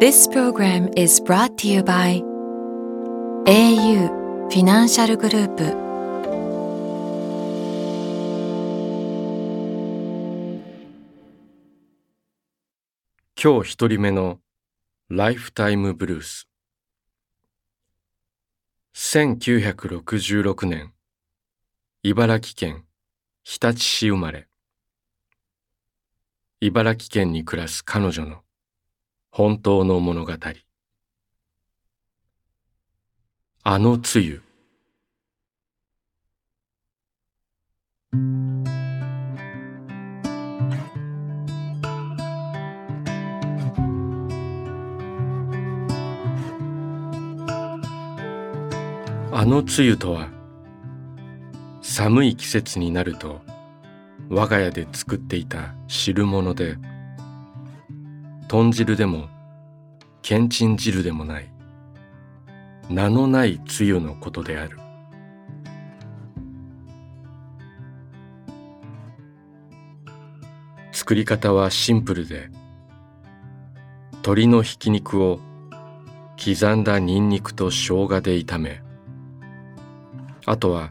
This program is brought to you by au フィナンシャルグループ今日一人目のライフタイムブルース1966年茨城県日立市生まれ茨城県に暮らす彼女の本当の物語。あの梅雨あの梅雨とは寒い季節になると我が家で作っていた汁物で豚汁でもけんちん汁でもない名のない梅雨のことである。作り方はシンプルで鶏のひき肉を刻んだニンニクと生姜で炒めあとは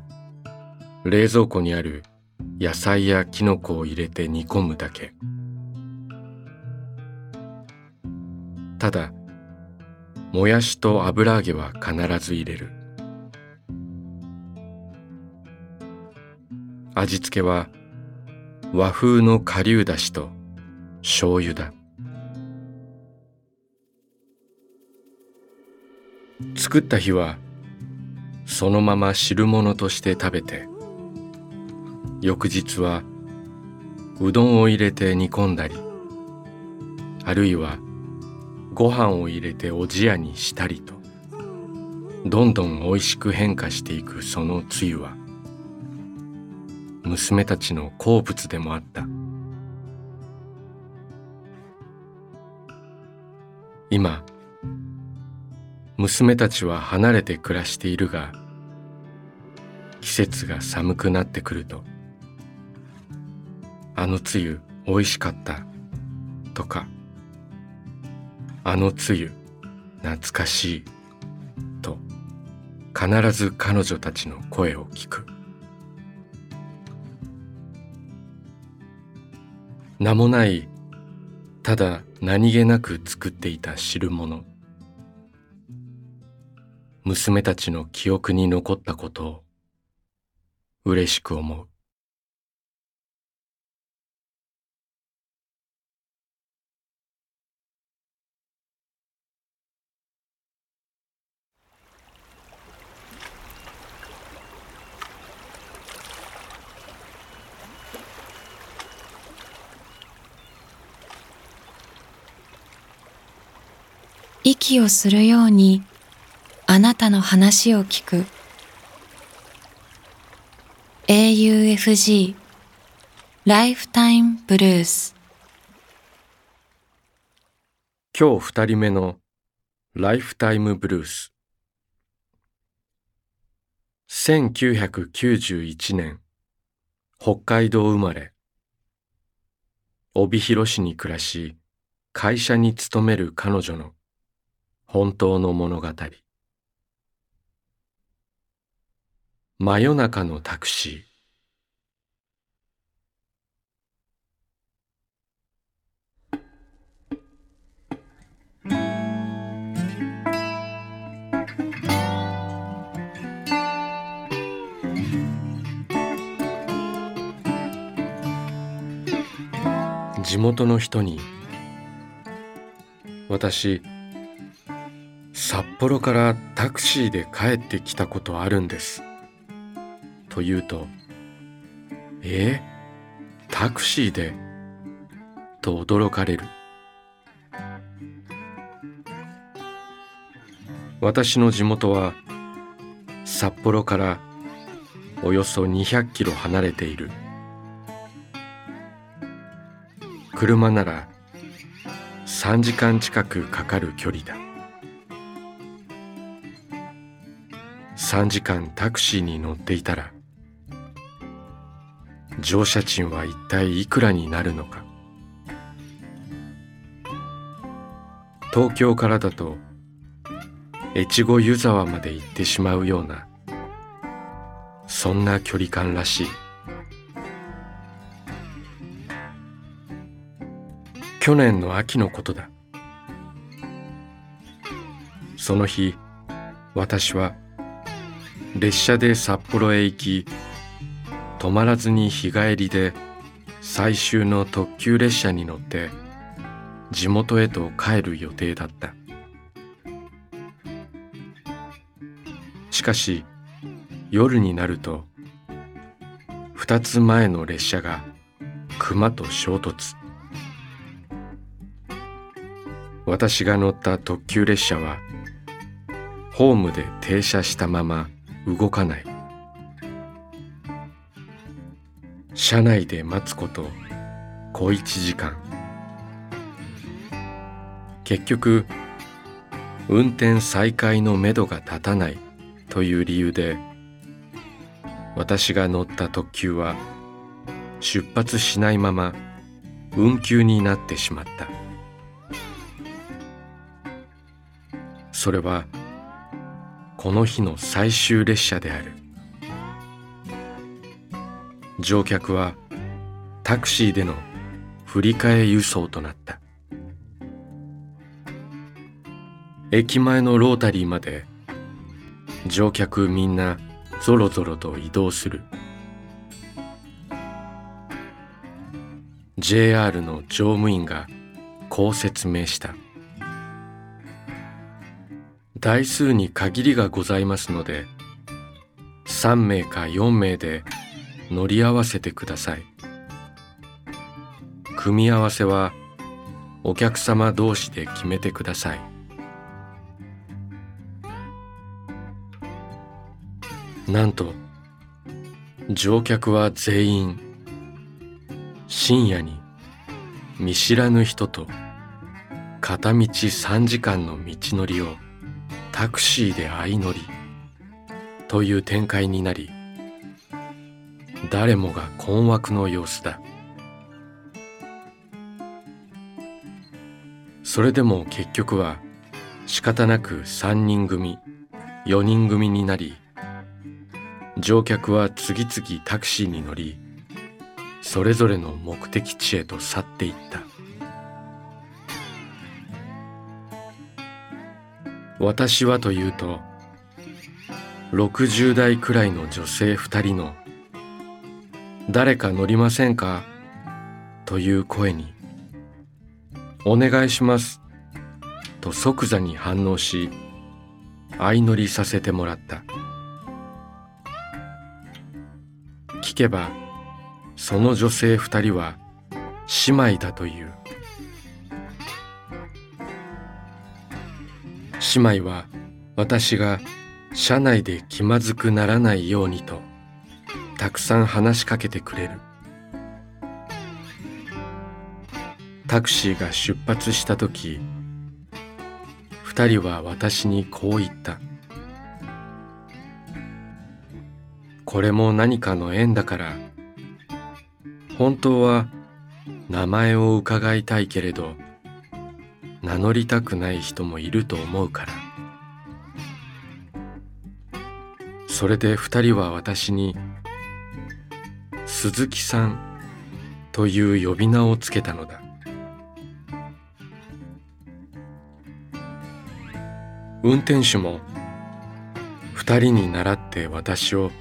冷蔵庫にある野菜やきのこを入れて煮込むだけ。ただもやしと油揚げは必ず入れる。味付けは和風の顆粒だしと醤油だ。作った日はそのまま汁物として食べて翌日はうどんを入れて煮込んだりあるいはご飯を入れておじやにしたりと。どんどん美味しく変化していくそのつゆは。娘たちの好物でもあった。今娘たちは離れて暮らしているが季節が寒くなってくると。あのつゆ美味しかった。とか。あのつゆ懐かしいと必ず彼女たちの声を聞く。名もないただ何気なく作っていた汁物娘たちの記憶に残ったことを嬉しく思う。息をするようにあなたの話を聞く。AUFG ライフタイムブルース今日二人目のライフタイムブルース1991年北海道生まれ。帯広市に暮らし会社に勤める彼女の本当の物語。真夜中のタクシー。地元の人に私幌からタクシーで帰ってきたことあるんです。と言うと「え？タクシーで?」と驚かれる。私の地元は札幌からおよそ200キロ離れている。車なら3時間近くかかる距離だ。3時間タクシーに乗っていたら乗車賃は一体いくらになるのか。東京からだと越後湯沢まで行ってしまうようなそんな距離感らしい。去年の秋のことだ。その日私は列車で札幌へ行き止まらずに日帰りで最終の特急列車に乗って地元へと帰る予定だった。しかし夜になると二つ前の列車が熊と衝突。私が乗った特急列車はホームで停車したまま動かない。車内で待つこと小一時間。結局運転再開のめどが立たないという理由で私が乗った特急は出発しないまま運休になってしまった。それはこの日の最終列車である。乗客はタクシーでの振り替え輸送となった。駅前のロータリーまで乗客みんなぞろぞろと移動する。JR の乗務員がこう説明した。台数に限りがございますので3名か4名で乗り合わせてください。組み合わせはお客様同士で決めてください。なんと乗客は全員深夜に見知らぬ人と片道3時間の道のりをタクシーで相乗り。という展開になり誰もが困惑の様子だ。それでも結局は仕方なく3人組4人組になり乗客は次々タクシーに乗りそれぞれの目的地へと去っていった。私はというと60代くらいの女性2人の「誰か乗りませんか?」という声に「お願いします」と即座に反応し相乗りさせてもらった聞けばその女性二人は姉妹だという姉妹は私が車内で気まずくならないようにとたくさん話しかけてくれる。タクシーが出発した時二人は私にこう言った。これも何かの縁だから本当は名前を伺いたいけれど名乗りたくない人もいると思うから。それで二人は私に鈴木さんという呼び名をつけたのだ。運転手も二人に倣って私を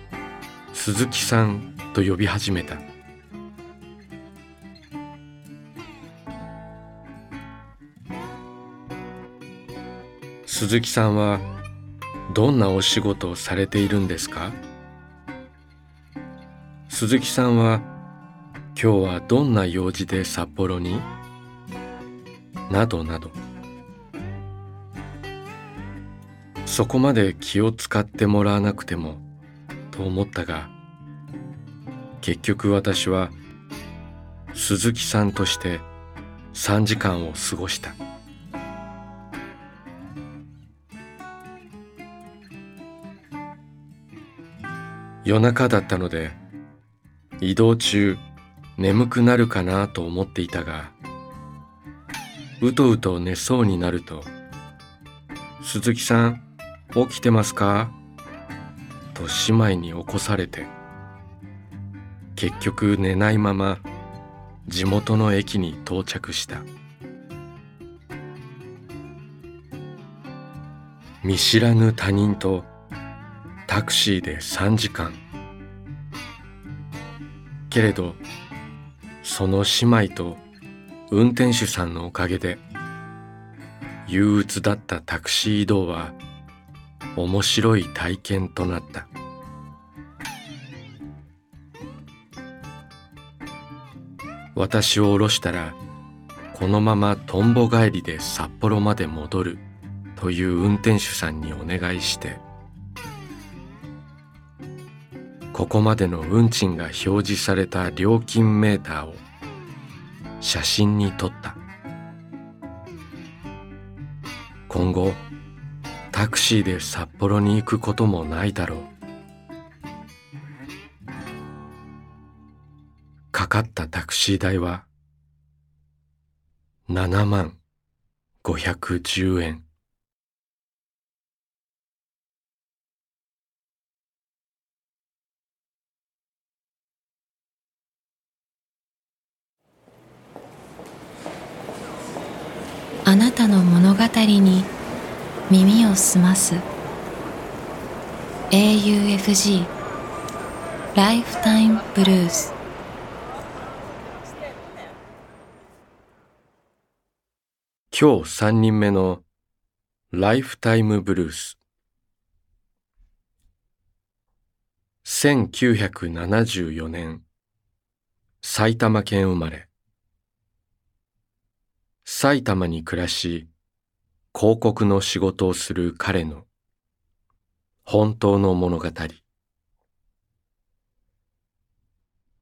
鈴木さんと呼び始めた。鈴木さんはどんなお仕事をされているんですか？鈴木さんは今日はどんな用事で札幌に？などなど。そこまで気を使ってもらわなくてもと思ったが結局私は鈴木さんとして3時間を過ごした。夜中だったので移動中眠くなるかなと思っていたがうとうと寝そうになると「鈴木さん起きてますか?」と姉妹に起こされて結局寝ないまま地元の駅に到着した見知らぬ他人とタクシーで3時間。けれどその姉妹と運転手さんのおかげで憂鬱だったタクシー移動は面白い体験となった。私を降ろしたらこのままとんぼ帰りで札幌まで戻るという運転手さんにお願いしてここまでの運賃が表示された料金メーターを写真に撮った。今後タクシーで札幌に行くこともないだろう。かかったタクシー代は7万510円。あなたの物語に耳を澄ます。AUFG ライフタイムブルース今日三人目のライフタイムブルース1974年埼玉県生まれ。埼玉に暮らし広告の仕事をする彼の本当の物語。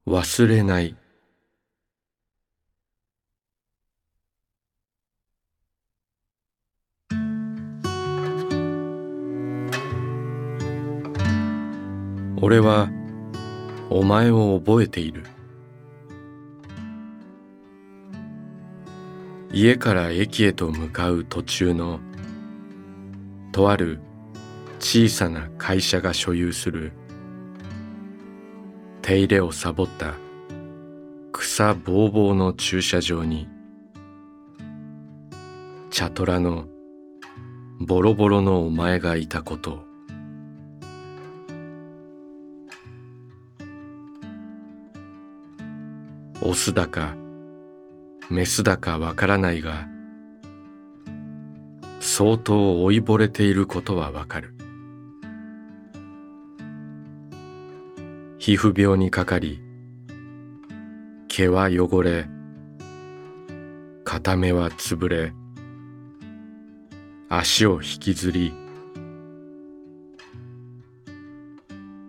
忘れない。俺はお前を覚えている。家から駅へと向かう途中のとある小さな会社が所有する手入れをサボった草ぼうぼうの駐車場に茶トラのボロボロのお前がいたこと。をオスだかメスだかわからないが相当老いぼれていることはわかる。皮膚病にかかり毛は汚れ片目は潰れ足を引きずり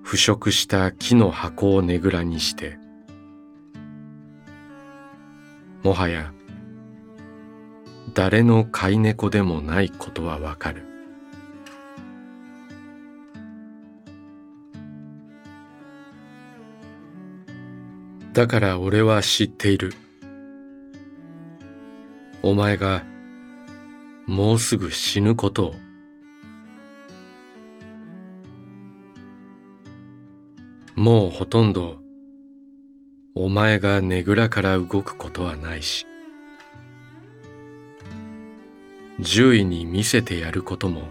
腐食した木の箱をねぐらにしてもはや誰の飼い猫でもないことはわかる。だから俺は知っている。お前がもうすぐ死ぬことを。もうほとんどお前がねぐらから動くことはないし獣医に見せてやることも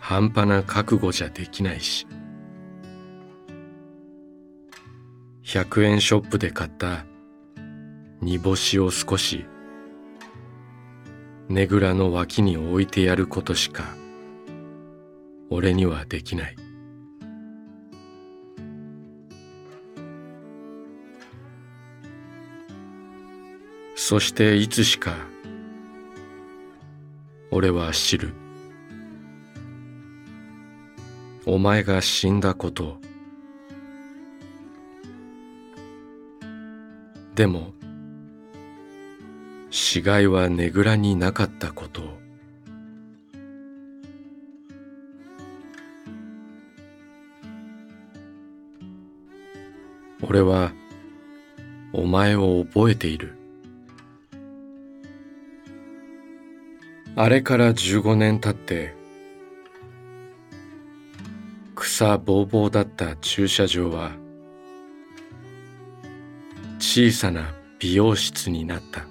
半端な覚悟じゃできないし100円ショップで買った煮干しを少しねぐらの脇に置いてやることしか俺にはできない。そしていつしか俺は知る。お前が死んだこと。でも死骸はねぐらになかったこと。俺はお前を覚えている。あれから15年経って草ぼうぼうだった駐車場は小さな美容室になった。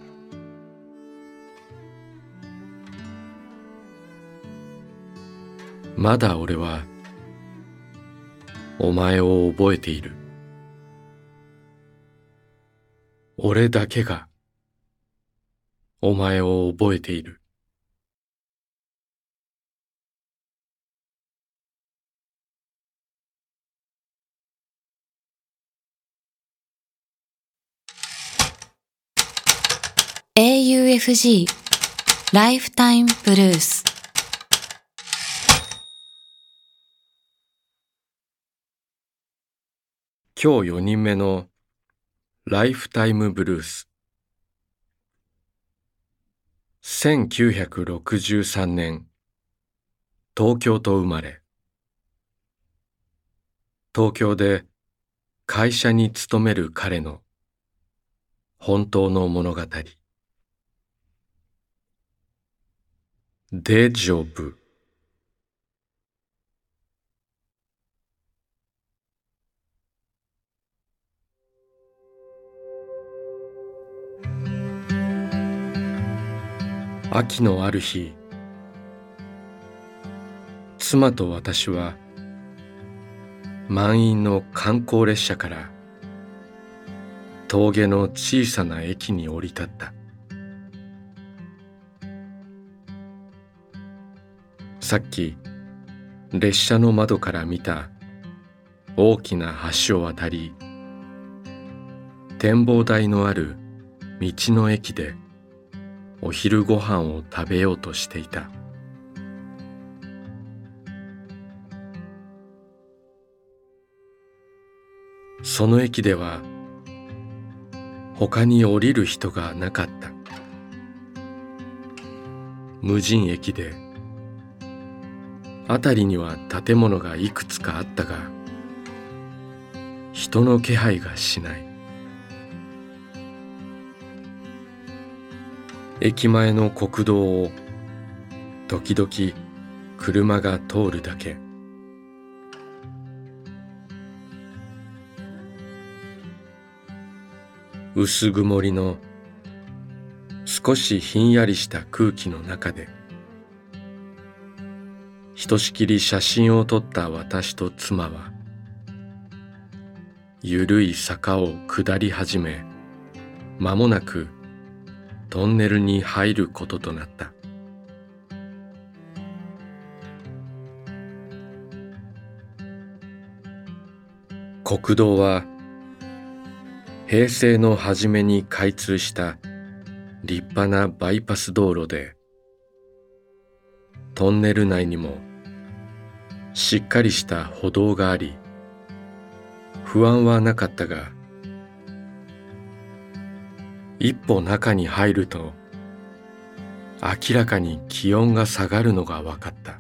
まだ俺はお前を覚えている。俺だけがお前を覚えている。AUFG ライフタイムブルース今日4人目のライフタイムブルース1963年東京と生まれ。東京で会社に勤める彼の本当の物語。デジョブ秋のある日妻と私は満員の観光列車から峠の小さな駅に降り立った。さっき列車の窓から見た大きな橋を渡り展望台のある道の駅でお昼ご飯を食べようとしていた。その駅では他に降りる人がなかった。無人駅で辺りには建物がいくつかあったが人の気配がしない。駅前の国道を時々車が通るだけ。薄曇りの少しひんやりした空気の中でしきり写真を撮った私と妻はゆるい坂を下り始め間もなくトンネルに入ることとなった。国道は平成の初めに開通した立派なバイパス道路でトンネル内にもしっかりした歩道があり不安はなかったが一歩中に入ると明らかに気温が下がるのが分かった。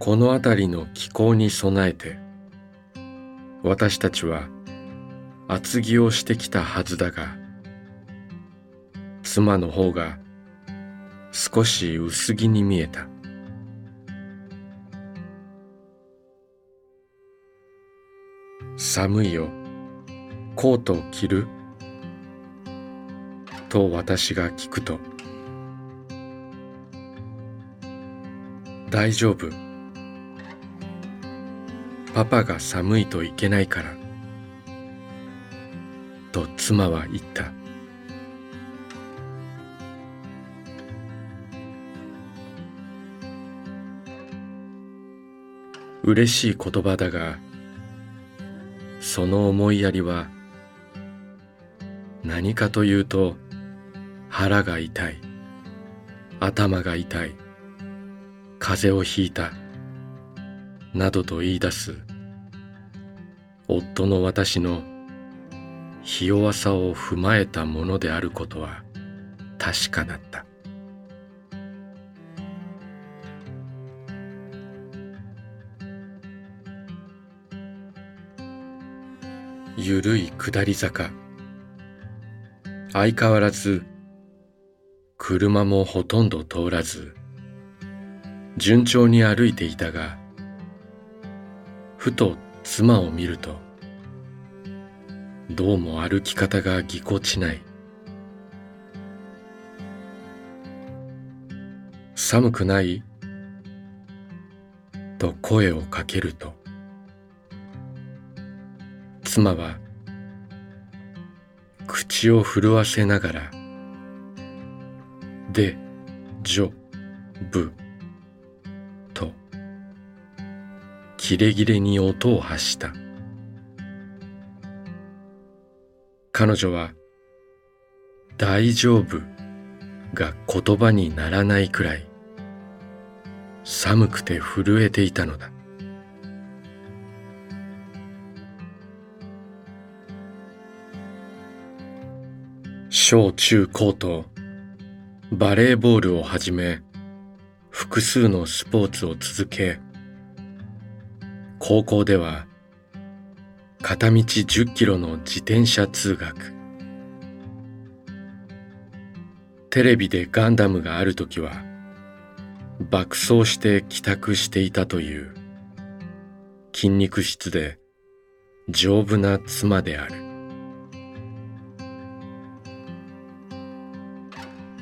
この辺りの気候に備えて私たちは厚着をしてきたはずだが妻の方が少し薄着に見えた寒いよ。コートを着ると私が聞くと。大丈夫。パパが寒いといけないから。と妻は言った。嬉しい言葉だが、その思いやりは何かというと腹が痛い頭が痛い風邪をひいたなどと言い出す夫の私のひ弱さを踏まえたものであることは確かだった。ゆるい下り坂。相変わらず車もほとんど通らず順調に歩いていたがふと妻を見るとどうも歩き方がぎこちない。寒くない？と声をかけると妻は口を震わせながら「で、じょ、ぶ」とキレキレに音を発した。彼女は「大丈夫」が言葉にならないくらい寒くて震えていたのだ。小中高とバレーボールをはじめ複数のスポーツを続け高校では片道10キロの自転車通学。テレビでガンダムがある時は爆走して帰宅していたという。筋肉質で丈夫な妻である。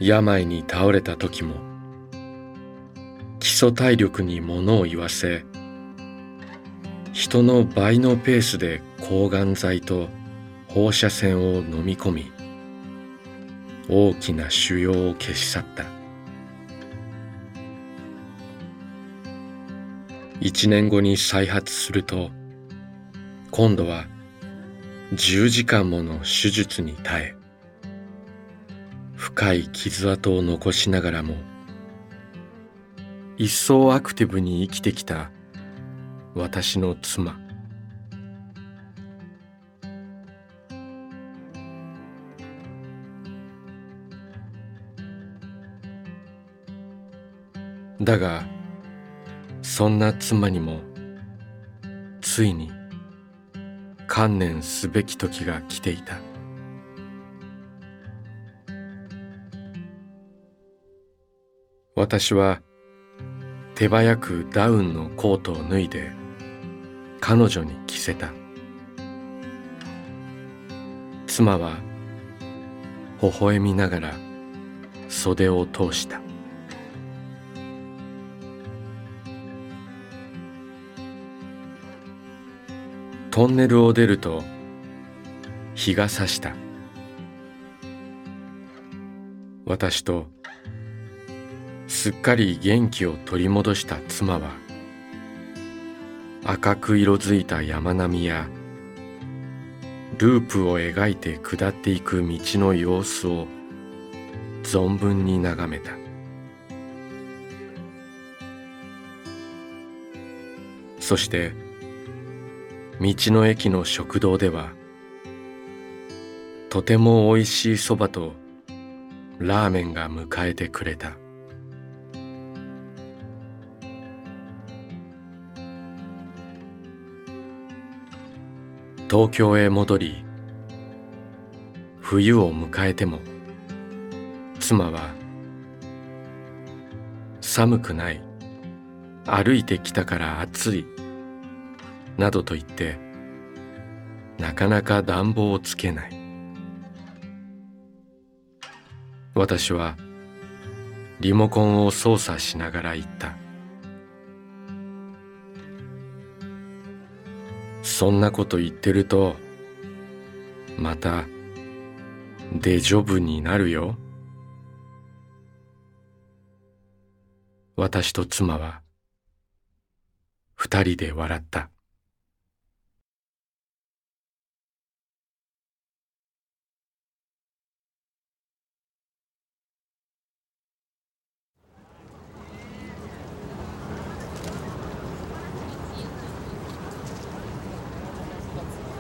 病に倒れた時も基礎体力に物を言わせ人の倍のペースで抗がん剤と放射線を飲み込み大きな腫瘍を消し去った。一年後に再発すると今度は10時間もの手術に耐え深い傷跡を残しながらも一層アクティブに生きてきた私の妻。だがそんな妻にもついに観念すべき時が来ていた。私は手早くダウンのコートを脱いで彼女に着せた。妻は微笑みながら袖を通した。トンネルを出ると日が差した。私とすっかり元気を取り戻した妻は赤く色づいた山並みやループを描いて下っていく道の様子を存分に眺めた。そして道の駅の食堂ではとてもおいしいそばとラーメンが迎えてくれた。東京へ戻り冬を迎えても妻は寒くない歩いてきたから暑いなどと言ってなかなか暖房をつけない。私はリモコンを操作しながら言った。そんなこと言ってるとまたデジョブになるよ。私と妻は二人で笑った。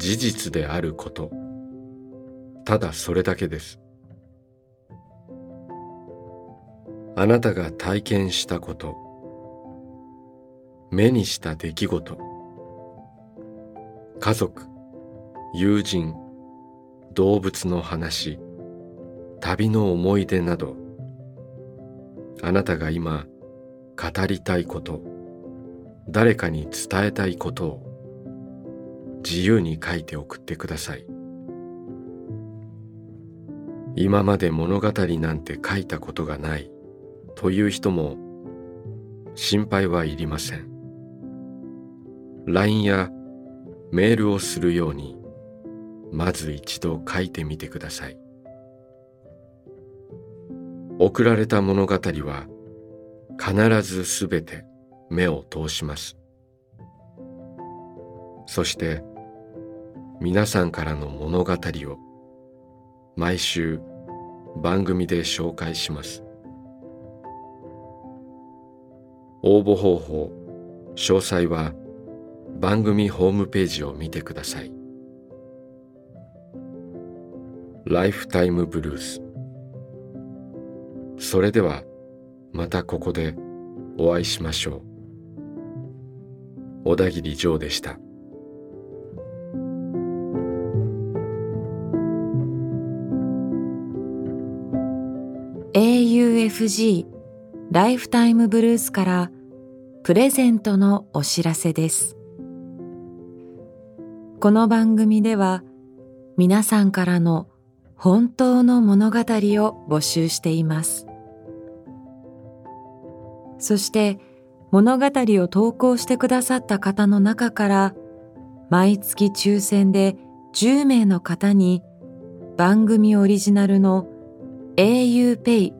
事実であること。ただそれだけです。あなたが体験したこと。目にした出来事。家族友人動物の話旅の思い出など。あなたが今語りたいこと。誰かに伝えたいことを。自由に書いて送ってください。今まで物語なんて書いたことがない。という人も心配はいりません。LINE やメールをするようにまず一度書いてみてください。送られた物語は必ずすべて目を通します。そして皆さんからの物語を毎週番組で紹介します。応募方法詳細は番組ホームページを見てください。ライフタイムブルース。それではまたここでお会いしましょう。小田切ジョーでした。FG ライフタイムブルースからプレゼントのお知らせです。この番組では皆さんからの本当の物語を募集しています。そして物語を投稿してくださった方の中から毎月抽選で10名の方に番組オリジナルの auPay